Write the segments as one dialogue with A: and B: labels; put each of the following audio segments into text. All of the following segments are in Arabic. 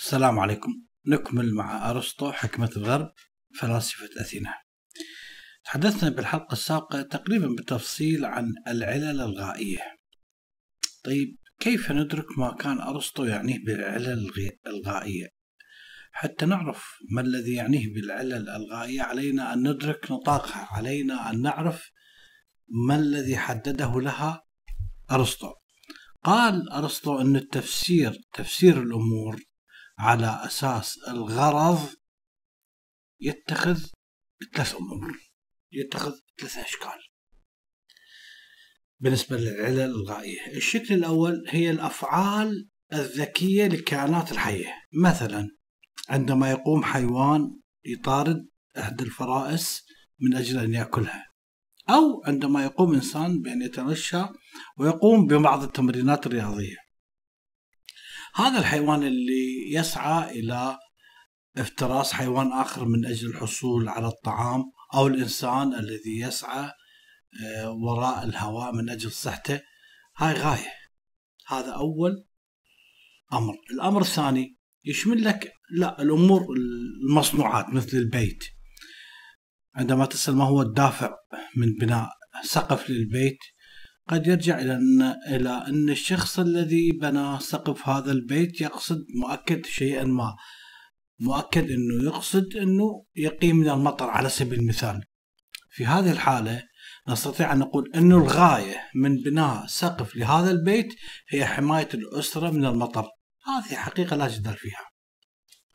A: السلام عليكم. نكمل مع أرسطو حكمة الغرب فلاسفة أثينا. تحدثنا بالحلقة السابقة تقريبا بالتفصيل عن العلل الغائية. طيب كيف ندرك ما كان أرسطو يعنيه بالعلل الغائية؟ حتى نعرف ما الذي يعنيه بالعلل الغائية علينا أن ندرك نطاقها علينا أن نعرف ما الذي حدده لها أرسطو. قال أرسطو أن التفسير تفسير الأمور على أساس الغرض يتخذ ثلاث أمور. يتخذ ثلاث أشكال. بالنسبة للعلل الغائية. الشكل الأول هي الأفعال الذكية للكائنات الحية. مثلا عندما يقوم حيوان يطارد إحدى الفرائس من أجل أن يأكلها أو عندما يقوم إنسان بأن يتمشى ويقوم ببعض التمرينات الرياضية. هذا الحيوان اللي يسعى إلى افتراس حيوان آخر من أجل الحصول على الطعام أو الإنسان الذي يسعى آه، وراء الهواء من أجل صحته. هاي غاية. هذا أول أمر. الأمر الثاني يشمل لك لا الأمور المصنوعات مثل البيت. عندما تسأل ما هو الدافع من بناء سقف للبيت قد يرجع إلى أن إلى أن الشخص الذي بنى سقف هذا البيت يقصد مؤكد شيئا ما. مؤكد أنه يقصد أنه يقي من المطر على سبيل المثال. في هذه الحالة نستطيع أن نقول أن الغاية من بناء سقف لهذا البيت هي حماية الأسرة من المطر. هذه حقيقة لا جدال فيها.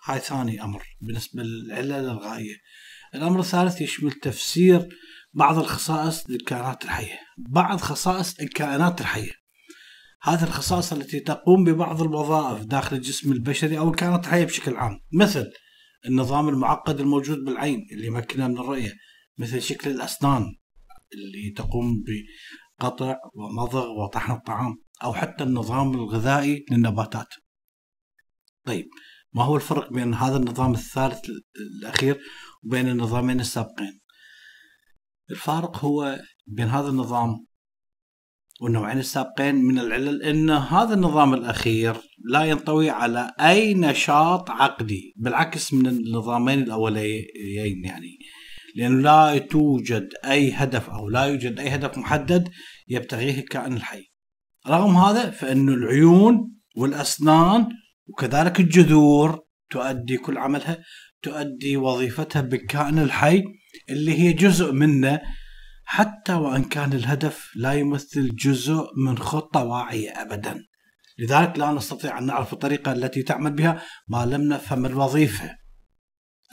A: هاي ثاني أمر بالنسبة للعلة الغاية. الأمر الثالث يشمل تفسير بعض الخصائص للكائنات الحية. بعض خصائص الكائنات الحية. هذه الخصائص التي تقوم ببعض الوظائف داخل الجسم البشري أو الكائنات الحية بشكل عام. مثل النظام المعقد الموجود بالعين اللي يمكننا من الرؤية. مثل شكل الأسنان اللي تقوم بقطع ومضغ وطحن الطعام. أو حتى النظام الغذائي للنباتات. طيب ما هو الفرق بين هذا النظام الثالث الأخير وبين النظامين السابقين؟ الفارق هو بين هذا النظام والنوعين السابقين من العلل إن هذا النظام الأخير لا ينطوي على أي نشاط عقدي بالعكس من النظامين الأوليين يعني. لأنه لا توجد أي هدف أو لا يوجد أي هدف محدد يبتغيه الكائن الحي. رغم هذا فإن العيون والأسنان وكذلك الجذور تؤدي كل عملها تؤدي وظيفتها بالكائن الحي اللي هي جزء منه حتى وإن كان الهدف لا يمثل جزء من خطة واعية ابدا. لذلك لا نستطيع أن نعرف الطريقة التي تعمل بها ما لم نفهم الوظيفة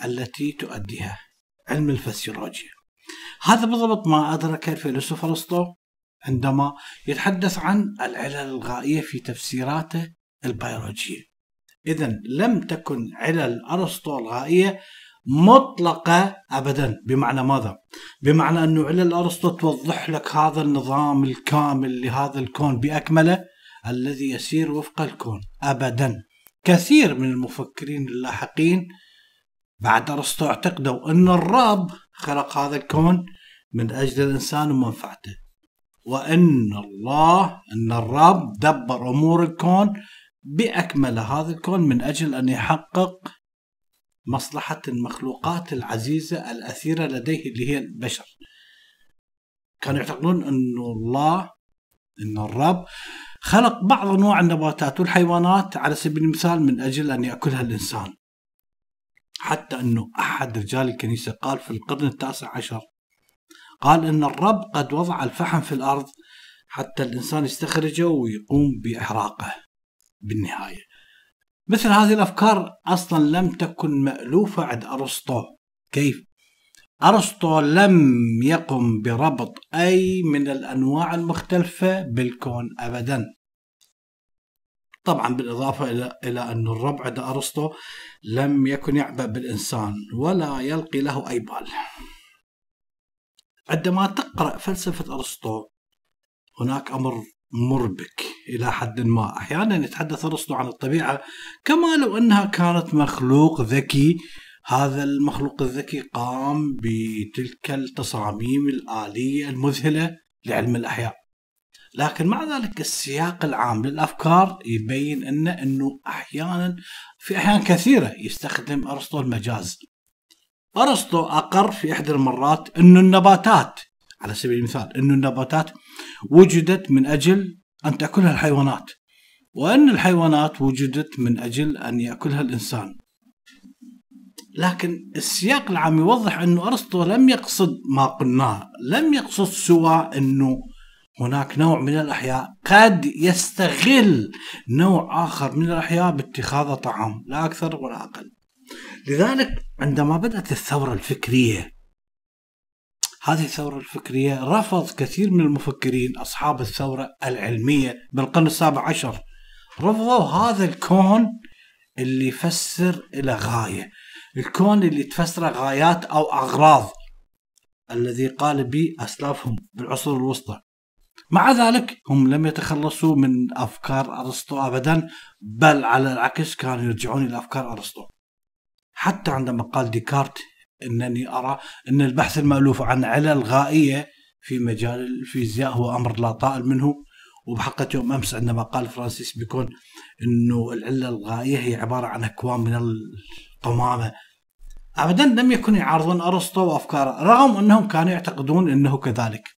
A: التي تؤديها علم الفسيولوجيا. هذا بالضبط ما أدرك الفيلسوف أرسطو عندما يتحدث عن العلل الغائية في تفسيراته البيولوجية. اذا لم تكن علل أرسطو الغائية مطلقة أبدا. بمعنى ماذا؟ بمعنى أنه علل أرسطو توضح لك هذا النظام الكامل لهذا الكون بأكمله الذي يسير وفق الكون. أبدا. كثير من المفكرين اللاحقين بعد أرسطو اعتقدوا أن الرب خلق هذا الكون من أجل الإنسان ومنفعته وأن الله أن الرب دبر أمور الكون بأكمل هذا الكون من أجل أن يحقق مصلحة المخلوقات العزيزة الأثيرة لديه اللي هي البشر. كانوا يعتقدون أن الله أن الرب خلق بعض أنواع النباتات والحيوانات على سبيل المثال من أجل أن يأكلها الإنسان. حتى أنه أحد رجال الكنيسة قال في القرن التاسع عشر قال أن الرب قد وضع الفحم في الأرض حتى الإنسان يستخرجه ويقوم بإحراقه بالنهاية. مثل هذه الأفكار أصلا لم تكن مألوفة عند أرسطو. كيف؟ أرسطو لم يقم بربط أي من الأنواع المختلفة بالكون ابدا. طبعا بالإضافة إلى إلى أن الرب عند أرسطو لم يكن يعبأ بالإنسان ولا يلقي له أي بال. عندما تقرأ فلسفة أرسطو هناك أمر مربك. إلى حد ما أحيانا يتحدث أرسطو عن الطبيعة كما لو أنها كانت مخلوق ذكي هذا المخلوق الذكي قام بتلك التصاميم الآلية المذهلة لعلم الأحياء لكن مع ذلك السياق العام للأفكار يبين أن إنه أحيانا في أحيان كثيرة يستخدم أرسطو المجاز. أرسطو أقر في إحدى المرات إنه النباتات على سبيل المثال إنه النباتات وجدت من أجل أن تأكلها الحيوانات وأن الحيوانات وجدت من أجل أن يأكلها الإنسان. لكن السياق العام يوضح انه أرسطو لم يقصد ما قلناه، لم يقصد سوى أنه هناك نوع من الأحياء قد يستغل نوع آخر من الأحياء باتخاذ طعام، لا أكثر ولا أقل. لذلك عندما بدأت الثورة الفكرية هذه الثورة الفكرية رفض كثير من المفكرين أصحاب الثورة العلمية بالقرن السابع عشر. رفضوا هذا الكون اللي يفسر إلى غاية الكون اللي تفسره غايات أو أغراض الذي قال به أسلافهم بالعصور الوسطى. مع ذلك هم لم يتخلصوا من أفكار أرسطو أبدا بل على العكس كانوا يرجعون إلى أفكار أرسطو. حتى عندما قال ديكارت إنني أرى إن البحث المألوف عن علل غائية في مجال الفيزياء هو أمر لا طائل منه وبحقة يوم أمس عندما قال فرانسيس بيكون إنه العلة الغائية هي عبارة عن أكوان من القمامه ابدا لم يكن يعارضون أرسطو وأفكاره رغم أنهم كانوا يعتقدون إنه كذلك.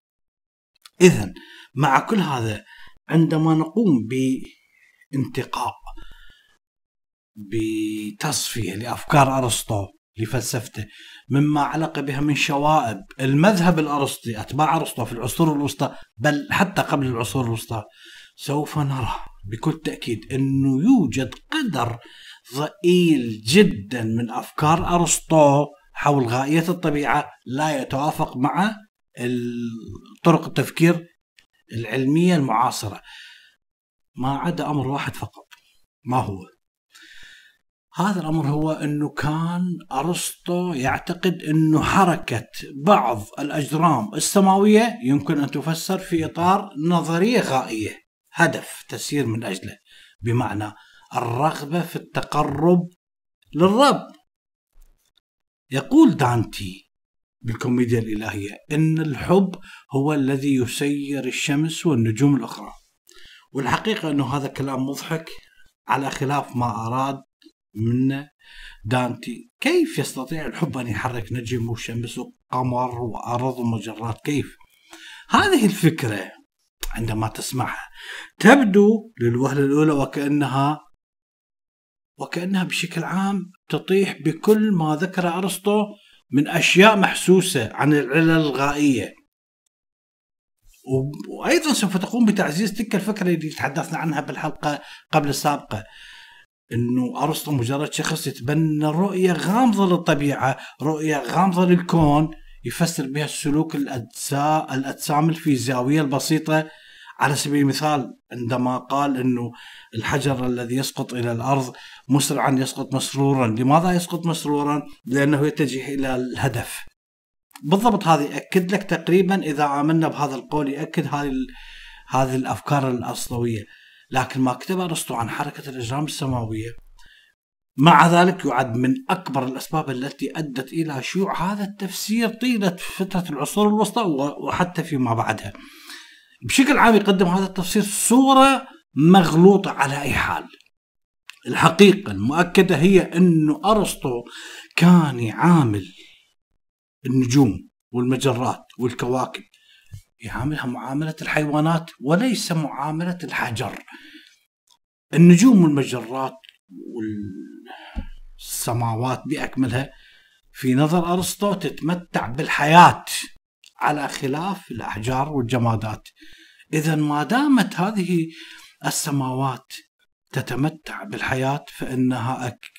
A: اذا مع كل هذا عندما نقوم بانتقاء بتصفية لأفكار أرسطو لفلسفته مما علق بها من شوائب المذهب الارسطي أتباع أرسطو في العصور الوسطى بل حتى قبل العصور الوسطى. سوف نرى بكل تأكيد أنه يوجد قدر ضئيل جدا من أفكار أرسطو حول غائية الطبيعة لا يتوافق مع طرق التفكير العلمية المعاصرة. ما عدا أمر واحد فقط ما هو؟ هذا الأمر هو أنه كان أرسطو يعتقد أنه حركة بعض الأجرام السماوية يمكن أن تفسر في إطار نظرية غائية هدف تسير من أجله بمعنى الرغبة في التقرب للرب. يقول دانتي بالكوميديا الإلهية إن الحب هو الذي يسير الشمس والنجوم الأخرى والحقيقة أنه هذا كلام مضحك على خلاف ما أراد من دانتي كيف يستطيع الحب أن يحرك نجم وشمس وقمر وأرض ومجرات؟ كيف؟ هذه الفكرة عندما تسمعها تبدو للوهلة الأولى وكأنها وكأنها بشكل عام تطيح بكل ما ذكر أرسطو من أشياء محسوسة عن العلل الغائية. وأيضا سوف تقوم بتعزيز تلك الفكرة اللي تحدثنا عنها بالحلقة قبل السابقة. إنه أرسطو مجرد شخص يتبنى رؤية غامضة للطبيعة، رؤية غامضة للكون يفسر بها السلوك الاجزاء الأجسام الفيزيائية البسيطة على سبيل المثال عندما قال إنه الحجر الذي يسقط إلى الأرض مسرعا يسقط مسرورا، لماذا يسقط مسرورا؟ لأنه يتجه إلى الهدف. بالضبط هذا ياكد لك تقريبا إذا آمنا بهذا القول ياكد هذه هذه الأفكار الاسطويه. لكن ما كتب ارسطو عن حركة الإجرام السماوية مع ذلك يعد من أكبر الأسباب التي أدت إلى شيوع هذا التفسير طيلة فترة العصور الوسطى وحتى فيما بعدها. بشكل عام يقدم هذا التفسير صورة مغلوطة على أي حال. الحقيقة المؤكدة هي انه أرسطو كان يعامل النجوم والمجرات والكواكب يعاملها معاملة الحيوانات وليس معاملة الحجر. النجوم والمجرات والسماوات بأكملها في نظر أرسطو تتمتع بالحياة على خلاف الأحجار والجمادات. إذا ما دامت هذه السماوات تتمتع بالحياة فإنها أك...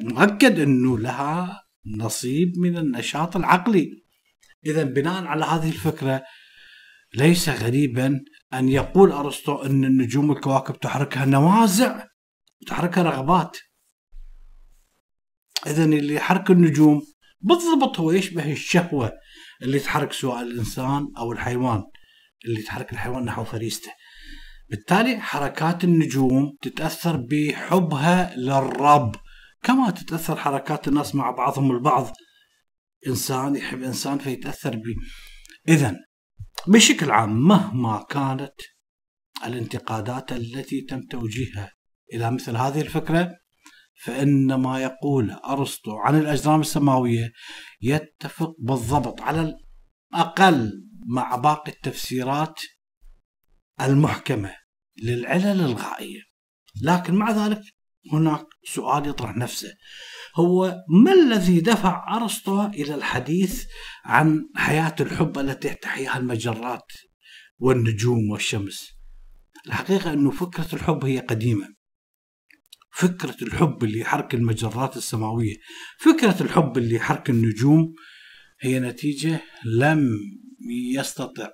A: مؤكد أنه لها نصيب من النشاط العقلي. إذا بناء على هذه الفكرة ليس غريبا أن يقول أرسطو أن النجوم والكواكب تحركها نوازع تحركها رغبات. إذا اللي يحرك النجوم بالضبط هو يشبه الشهوة اللي تحرك سواء الإنسان أو الحيوان اللي تحرك الحيوان نحو فريسته. بالتالي حركات النجوم تتأثر بحبها للرب. كما تتأثر حركات الناس مع بعضهم البعض. إنسان يحب إنسان فيتأثر به. إذا بشكل عام مهما كانت الانتقادات التي تم توجيهها إلى مثل هذه الفكرة فإن ما يقول أرسطو عن الأجرام السماوية يتفق بالضبط على الأقل مع باقي التفسيرات المحكمة للعلل الغائية. لكن مع ذلك هناك سؤال يطرح نفسه. هو ما الذي دفع أرسطو إلى الحديث عن حياة الحب التي تحياها المجرات والنجوم والشمس؟ الحقيقة أنه فكرة الحب هي قديمة. فكرة الحب اللي يحرك المجرات السماوية فكرة الحب اللي يحرك النجوم هي نتيجة لم يستطع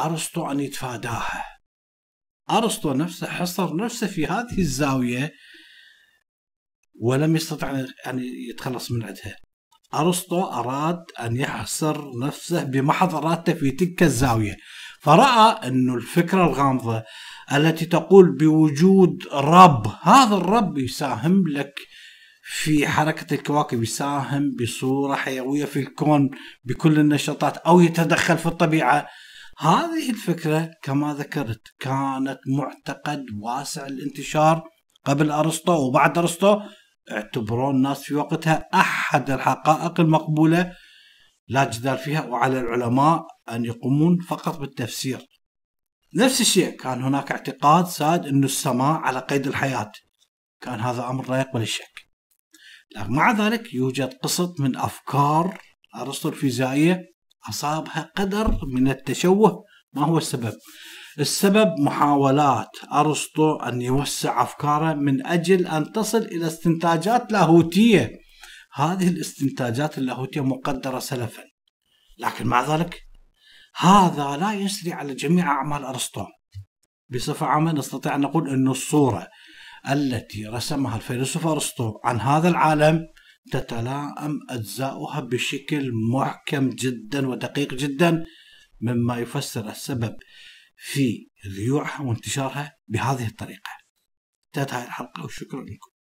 A: أرسطو أن يتفاداها. أرسطو نفسه حصر نفسه في هذه الزاوية ولم يستطع أن يتخلص من عندها أرسطو أراد أن يحصر نفسه بمحضراته في تلك الزاوية. فرأى أن الفكرة الغامضة التي تقول بوجود رب هذا الرب يساهم لك في حركة الكواكب يساهم بصورة حيوية في الكون بكل النشاطات أو يتدخل في الطبيعة. هذه الفكرة كما ذكرت كانت معتقد واسع الانتشار قبل أرسطو وبعد أرسطو. اعتبروه الناس في وقتها أحد الحقائق المقبولة لا جدال فيها وعلى العلماء أن يقومون فقط بالتفسير. نفس الشيء كان هناك اعتقاد ساد أن السماء على قيد الحياة. كان هذا أمر لا يقبل الشك لكن مع ذلك يوجد قسط من أفكار أرسطو الفيزيائية أصابها قدر من التشوه ما هو السبب؟ السبب محاولات أرسطو أن يوسع أفكاره من أجل أن تصل إلى استنتاجات لاهوتية. هذه الاستنتاجات اللاهوتية مقدرة سلفا. لكن مع ذلك هذا لا يسري على جميع أعمال أرسطو. بصفة عامة نستطيع أن نقول أن الصورة التي رسمها الفيلسوف أرسطو عن هذا العالم تتلائم أجزاؤها بشكل محكم جدا ودقيق جدا مما يفسر السبب في ذيوعها وانتشارها بهذه الطريقة. انتهت هذه الحلقة وشكرا لكم.